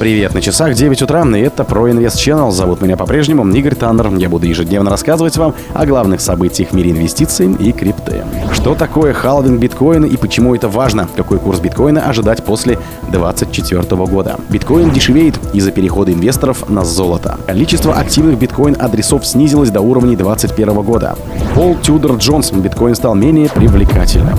Привет, на часах 9 утра, и это ProInvest Channel. Зовут меня по-прежнему Игорь Таннер. Я буду ежедневно рассказывать вам о главных событиях в мире инвестиций и крипты. Что такое халвинг биткоина и почему это важно? Какой курс биткоина ожидать после 2024 года? Биткоин дешевеет из-за перехода инвесторов на золото. Количество активных биткоин-адресов снизилось до уровней 2021 года. Пол Тюдор Джонс. Биткоин стал менее привлекательным.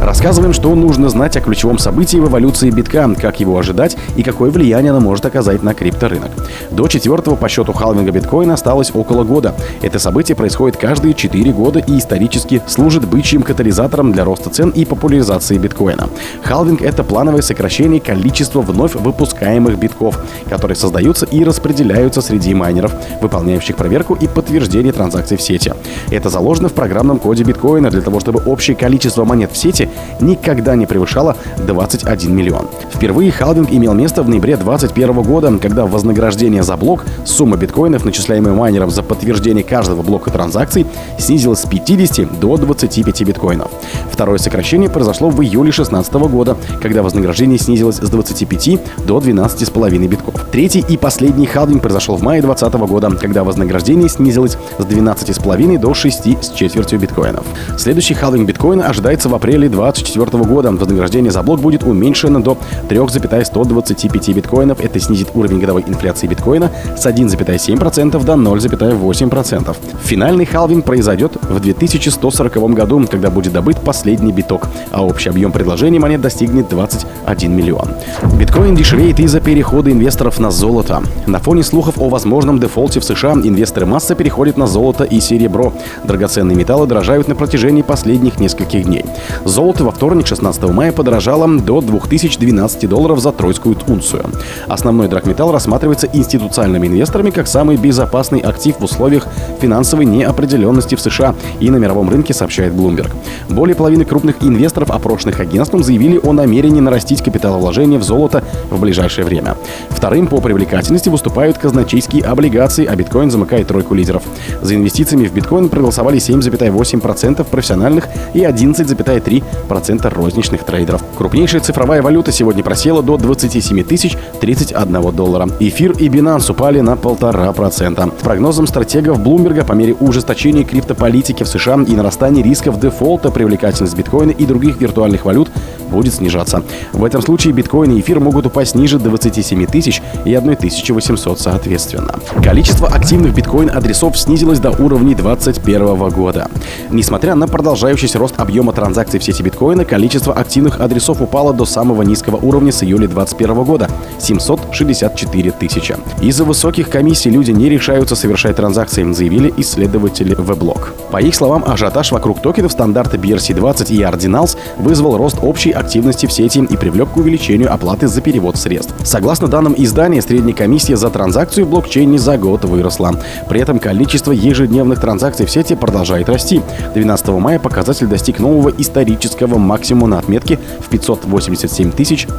Рассказываем, что нужно знать о ключевом событии в эволюции битка, как его ожидать и какое влияние оно может оказать на крипторынок. До четвертого по счету халвинга биткоина осталось около года. Это событие происходит каждые 4 года и исторически служит бычьим катализатором для роста цен и популяризации биткоина. Халвинг — это плановое сокращение количества вновь выпускаемых битков, которые создаются и распределяются среди майнеров, выполняющих проверку и подтверждение транзакций в сети. Это заложено в программном коде биткоина для того, чтобы общее количество монет в сети никогда не превышало 21 миллион. Впервые халвинг имел место в ноябре 2021 года, когда вознаграждение за блок, сумма биткоинов, начисляемая майнером за подтверждение каждого блока транзакций, снизилась с 50 до 25 биткоинов. Второе сокращение произошло в июле 2016 года, когда вознаграждение снизилось с 25 до 12,5 битков. Третий и последний халвинг произошел в мае 2020 года, когда вознаграждение снизилось с 12,5 до 6 с четвертью биткоинов. Следующий халвинг биткоина ожидается в апреле 2024 года. Вознаграждение за блок будет уменьшено до 3,125 биткоинов. Это снизит уровень годовой инфляции биткоина с 1,7% до 0,8%. Финальный халвинг произойдет в 2140 году, когда будет добыт последний биток, а общий объем предложений монет достигнет 21 миллион. Биткоин дешевеет из-за перехода инвесторов на золото. На фоне слухов о возможном дефолте в США инвесторы масса переходят на золото и серебро. Драгоценные металлы дорожают на протяжении последних нескольких дней. Золото во вторник, 16 мая, подорожало до 2012 долларов за тройскую унцию. Основной драгметалл рассматривается институциональными инвесторами как самый безопасный актив в условиях финансовой неопределенности в США и на мировом рынке, сообщает Bloomberg. Более половины крупных инвесторов, опрошенных агентством, заявили о намерении нарастить капиталовложение в золото в ближайшее время. Вторым по привлекательности выступают казначейские облигации, а биткоин замыкает тройку лидеров. За инвестициями в биткоин проголосовали 7,8% профессиональных и 11,3% розничных трейдеров. Крупнейшая цифровая валюта сегодня просела до 27 тысяч 31 доллара. Эфир и Binance упали на полтора процента. С прогнозом стратегов Блумберга по мере ужесточения криптополитики в США и нарастания рисков дефолта привлекательность биткоина и других виртуальных валют будет снижаться. В этом случае биткоин и эфир могут упасть ниже 27 тысяч и 1800 соответственно. Количество активных биткоин-адресов снизилось до уровней 2021 года. Несмотря на продолжающийся рост объема транзакций в сети биткоина, количество активных адресов упало до самого низкого уровня с июля 2021 года – 764 тысячи. Из-за высоких комиссий люди не решаются совершать транзакции, заявили исследователи Веблок. По их словам, ажиотаж вокруг токенов стандарта BRC20 и Ordinals вызвал рост общей активности в сети и привлек к увеличению оплаты за перевод средств. Согласно данным издания, средняя комиссия за транзакцию в блокчейне за год выросла. При этом количество ежедневных транзакций в сети продолжает расти. 12 мая показатель достиг нового исторического максимума на отметке в 587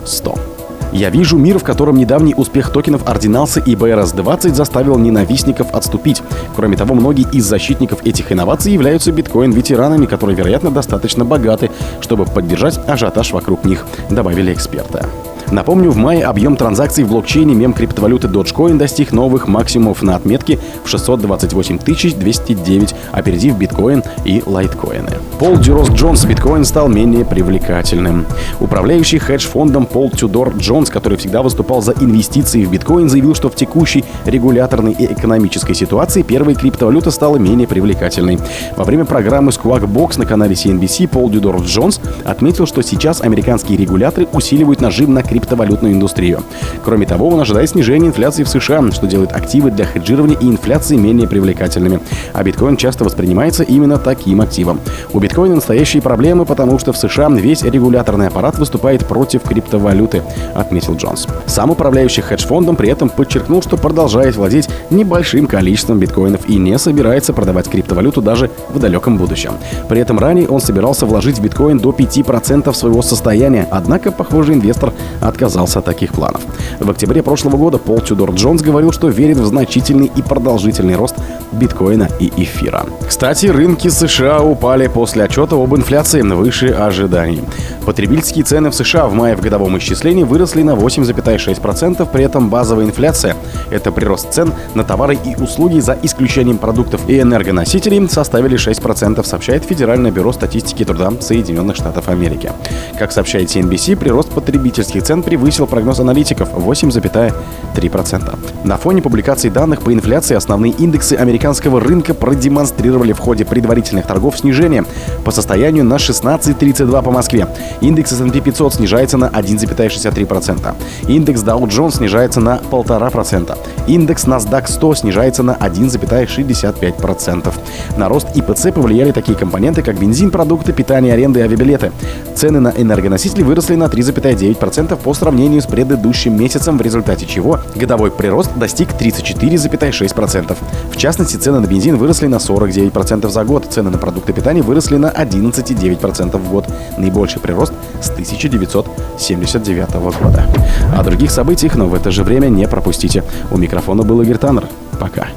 100. Я вижу мир, в котором недавний успех токенов Ordinals и BRS-20 заставил ненавистников отступить. Кроме того, многие из защитников этих инноваций являются биткоин-ветеранами, которые, вероятно, достаточно богаты, чтобы поддержать ажиотаж вокруг них, добавили эксперты. Напомню, в мае объем транзакций в блокчейне мем криптовалюты Dogecoin достиг новых максимумов на отметке в 628 209, опередив биткоин и лайткоины. Пол Дюрос Джонс биткоин стал менее привлекательным. Управляющий хедж-фондом Пол Тюдор Джонс, который всегда выступал за инвестиции в биткоин, заявил, что в текущей регуляторной и экономической ситуации первая криптовалюта стала менее привлекательной. Во время программы Squawk Box на канале CNBC Пол Дюдор Джонс отметил, что сейчас американские регуляторы усиливают нажим на криптовалюту криптовалютную индустрию. Кроме того, он ожидает снижения инфляции в США, что делает активы для хеджирования и инфляции менее привлекательными. А биткоин часто воспринимается именно таким активом. У биткоина настоящие проблемы, потому что в США весь регуляторный аппарат выступает против криптовалюты, отметил Джонс. Сам управляющий хедж-фондом при этом подчеркнул, что продолжает владеть небольшим количеством биткоинов и не собирается продавать криптовалюту даже в далеком будущем. При этом ранее он собирался вложить в биткоин до 5% своего состояния, однако, похоже, инвестор отказался от таких планов. В октябре прошлого года Пол Тюдор Джонс говорил, что верит в значительный и продолжительный рост биткоина и эфира. Кстати, рынки США упали после отчета об инфляции выше ожиданий. Потребительские цены в США в мае в годовом исчислении выросли на 8,6%, при этом базовая инфляция – это прирост цен на товары и услуги за исключением продуктов и энергоносителей составили 6%, сообщает Федеральное бюро статистики труда Соединенных Штатов Америки. Как сообщает CNBC, прирост потребительских цен превысил прогноз аналитиков – 8,3%. На фоне публикации данных по инфляции основные индексы американского рынка продемонстрировали в ходе предварительных торгов снижение по состоянию на 16,32 по Москве. Индекс S&P 500 снижается на 1,63%. Индекс Dow Jones снижается на 1,5%. Индекс NASDAQ 100 снижается на 1,65%. На рост ИПЦ повлияли такие компоненты, как бензин, продукты, питание, аренда и авиабилеты. Цены на энергоносители выросли на 3,9% по сравнению с предыдущим месяцем, в результате чего годовой прирост достиг 34,6%. В частности, цены на бензин выросли на 49% за год, цены на продукты питания выросли на 11,9% в год. Наибольший прирост с 1979 года. О других событиях, но в это же время не пропустите. У микрофона был Игорь Таннер. Пока.